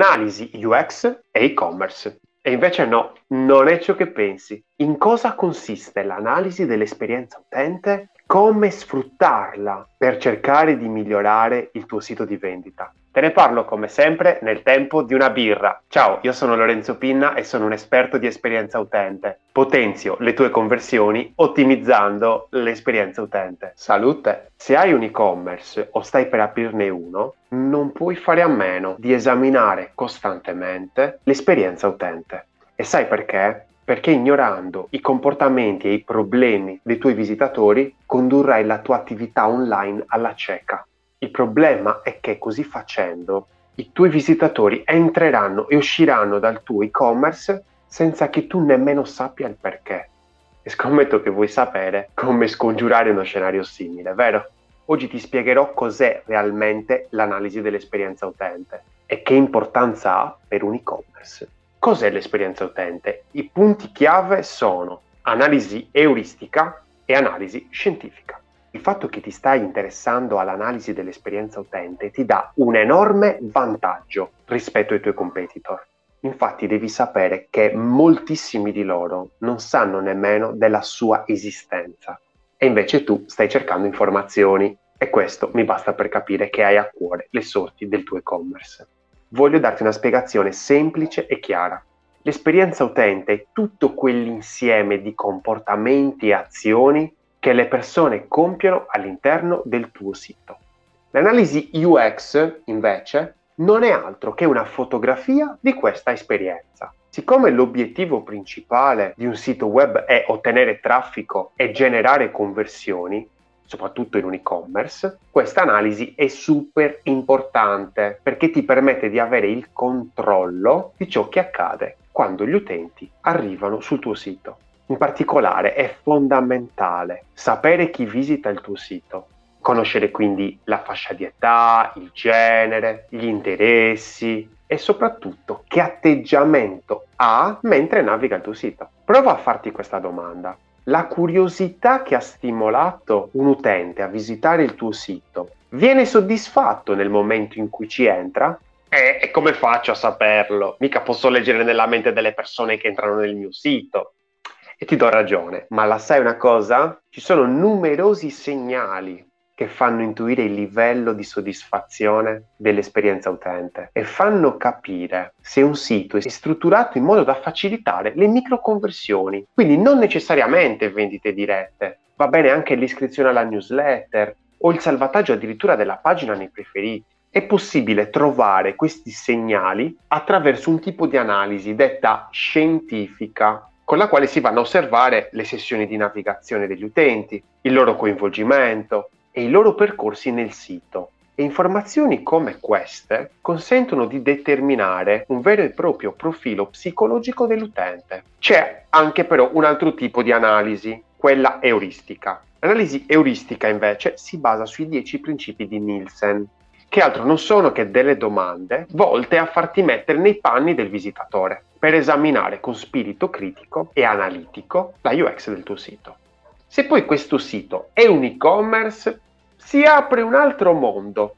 analisi UX e e-commerce. E invece no, non è ciò che pensi. In cosa consiste l'analisi dell'esperienza utente? Come sfruttarla per cercare di migliorare il tuo sito di vendita? Te ne parlo come sempre nel tempo di una birra. Ciao, io sono Lorenzo Pinna e sono un esperto di esperienza utente. Potenzio le tue conversioni ottimizzando l'esperienza utente. Salute! Se hai un e-commerce o stai per aprirne uno, non puoi fare a meno di esaminare costantemente l'esperienza utente. E sai perché? Perché ignorando i comportamenti e i problemi dei tuoi visitatori condurrai la tua attività online alla cieca. Il problema è che così facendo i tuoi visitatori entreranno e usciranno dal tuo e-commerce senza che tu nemmeno sappia il perché. E scommetto che vuoi sapere come scongiurare uno scenario simile, vero? Oggi ti spiegherò cos'è realmente l'analisi dell'esperienza utente e che importanza ha per un e-commerce. Cos'è l'esperienza utente? I punti chiave sono analisi euristica e analisi scientifica. Il fatto che ti stai interessando all'analisi dell'esperienza utente ti dà un enorme vantaggio rispetto ai tuoi competitor. Infatti devi sapere che moltissimi di loro non sanno nemmeno della sua esistenza e invece tu stai cercando informazioni e questo mi basta per capire che hai a cuore le sorti del tuo e-commerce. Voglio darti una spiegazione semplice e chiara. L'esperienza utente è tutto quell'insieme di comportamenti e azioni che le persone compiono all'interno del tuo sito. L'analisi UX, invece, non è altro che una fotografia di questa esperienza. Siccome l'obiettivo principale di un sito web è ottenere traffico e generare conversioni, soprattutto in un e-commerce, questa analisi è super importante perché ti permette di avere il controllo di ciò che accade quando gli utenti arrivano sul tuo sito. In particolare è fondamentale sapere chi visita il tuo sito, conoscere quindi la fascia di età, il genere, gli interessi e soprattutto che atteggiamento ha mentre naviga il tuo sito. Prova a farti questa domanda. La curiosità che ha stimolato un utente a visitare il tuo sito viene soddisfatto nel momento in cui ci entra? E, e come faccio a saperlo? Mica posso leggere nella mente delle persone che entrano nel mio sito. E ti do ragione, ma la sai una cosa? Ci sono numerosi segnali che fanno intuire il livello di soddisfazione dell'esperienza utente e fanno capire se un sito è strutturato in modo da facilitare le microconversioni. Quindi non necessariamente vendite dirette, va bene anche l'iscrizione alla newsletter o il salvataggio addirittura della pagina nei preferiti. È possibile trovare questi segnali attraverso un tipo di analisi detta scientifica con la quale si vanno a osservare le sessioni di navigazione degli utenti, il loro coinvolgimento e i loro percorsi nel sito. E informazioni come queste consentono di determinare un vero e proprio profilo psicologico dell'utente. C'è anche però un altro tipo di analisi, quella euristica. L'analisi euristica invece si basa sui 10 principi di Nielsen, che altro non sono che delle domande volte a farti mettere nei panni del visitatore per esaminare con spirito critico e analitico la UX del tuo sito. Se poi questo sito è un e-commerce, si apre un altro mondo.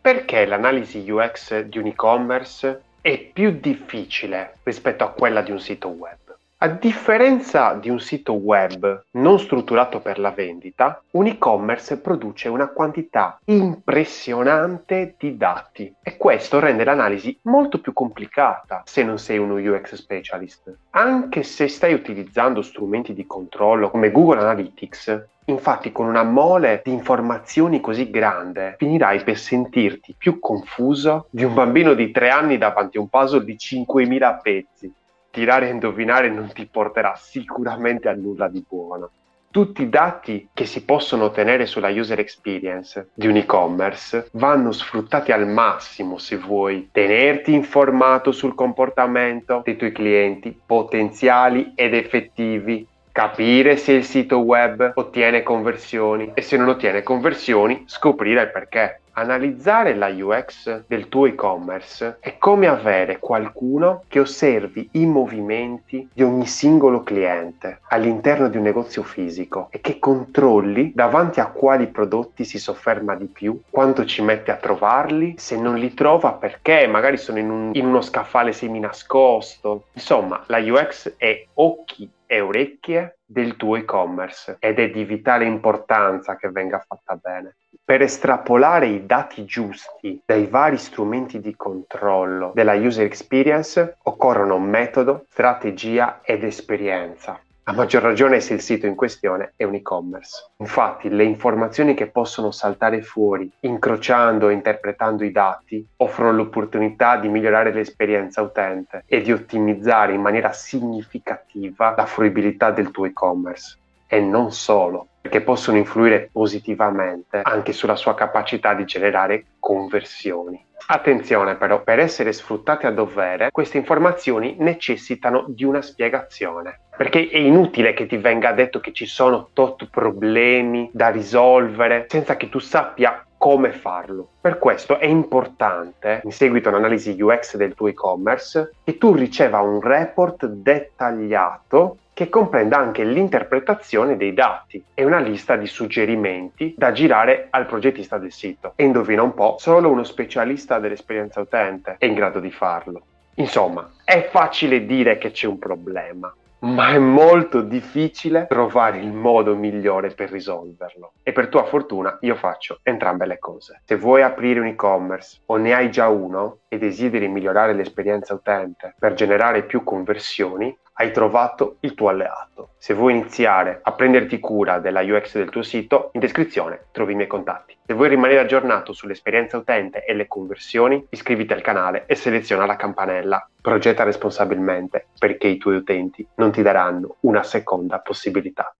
Perché l'analisi UX di un e-commerce è più difficile rispetto a quella di un sito web? A differenza di un sito web non strutturato per la vendita, un e-commerce produce una quantità impressionante di dati e questo rende l'analisi molto più complicata se non sei uno UX specialist. Anche se stai utilizzando strumenti di controllo come Google Analytics, Infatti con una mole di informazioni così grande finirai per sentirti più confuso di un bambino di tre anni davanti a un puzzle di 5.000 pezzi tirare a indovinare non ti porterà sicuramente a nulla di buono. Tutti i dati che si possono ottenere sulla user experience di un e-commerce vanno sfruttati al massimo se vuoi tenerti informato sul comportamento dei tuoi clienti potenziali ed effettivi capire se il sito web ottiene conversioni e se non ottiene conversioni scoprire il perché. Analizzare la UX del tuo e-commerce è come avere qualcuno che osservi i movimenti di ogni singolo cliente all'interno di un negozio fisico e che controlli davanti a quali prodotti si sofferma di più, quanto ci mette a trovarli, se non li trova perché magari sono in, un, in uno scaffale semi nascosto. Insomma, la UX è occhi e orecchie del tuo e-commerce ed è di vitale importanza che venga fatta bene. Per estrapolare i dati giusti dai vari strumenti di controllo della user experience occorrono metodo, strategia ed esperienza. A maggior ragione se il sito in questione è un e-commerce. Infatti le informazioni che possono saltare fuori, incrociando e interpretando i dati, offrono l'opportunità di migliorare l'esperienza utente e di ottimizzare in maniera significativa la fruibilità del tuo e-commerce. E non solo, perché possono influire positivamente anche sulla sua capacità di generare conversioni. Attenzione però, per essere sfruttate a dovere, queste informazioni necessitano di una spiegazione. Perché è inutile che ti venga detto che ci sono tot problemi da risolvere senza che tu sappia come farlo. Per questo è importante, in seguito all'analisi UX del tuo e-commerce, che tu riceva un report dettagliato che comprenda anche l'interpretazione dei dati e una lista di suggerimenti da girare al progettista del sito. E indovina un po', solo uno specialista dell'esperienza utente è in grado di farlo. Insomma, è facile dire che c'è un problema, ma è molto difficile trovare il modo migliore per risolverlo. E per tua fortuna io faccio entrambe le cose. Se vuoi aprire un e-commerce o ne hai già uno e desideri migliorare l'esperienza utente per generare più conversioni, hai trovato il tuo alleato. Se vuoi iniziare a prenderti cura della UX del tuo sito, in descrizione trovi i miei contatti. Se vuoi rimanere aggiornato sull'esperienza utente e le conversioni, iscriviti al canale e seleziona la campanella. Progetta responsabilmente perché i tuoi utenti non ti daranno una seconda possibilità.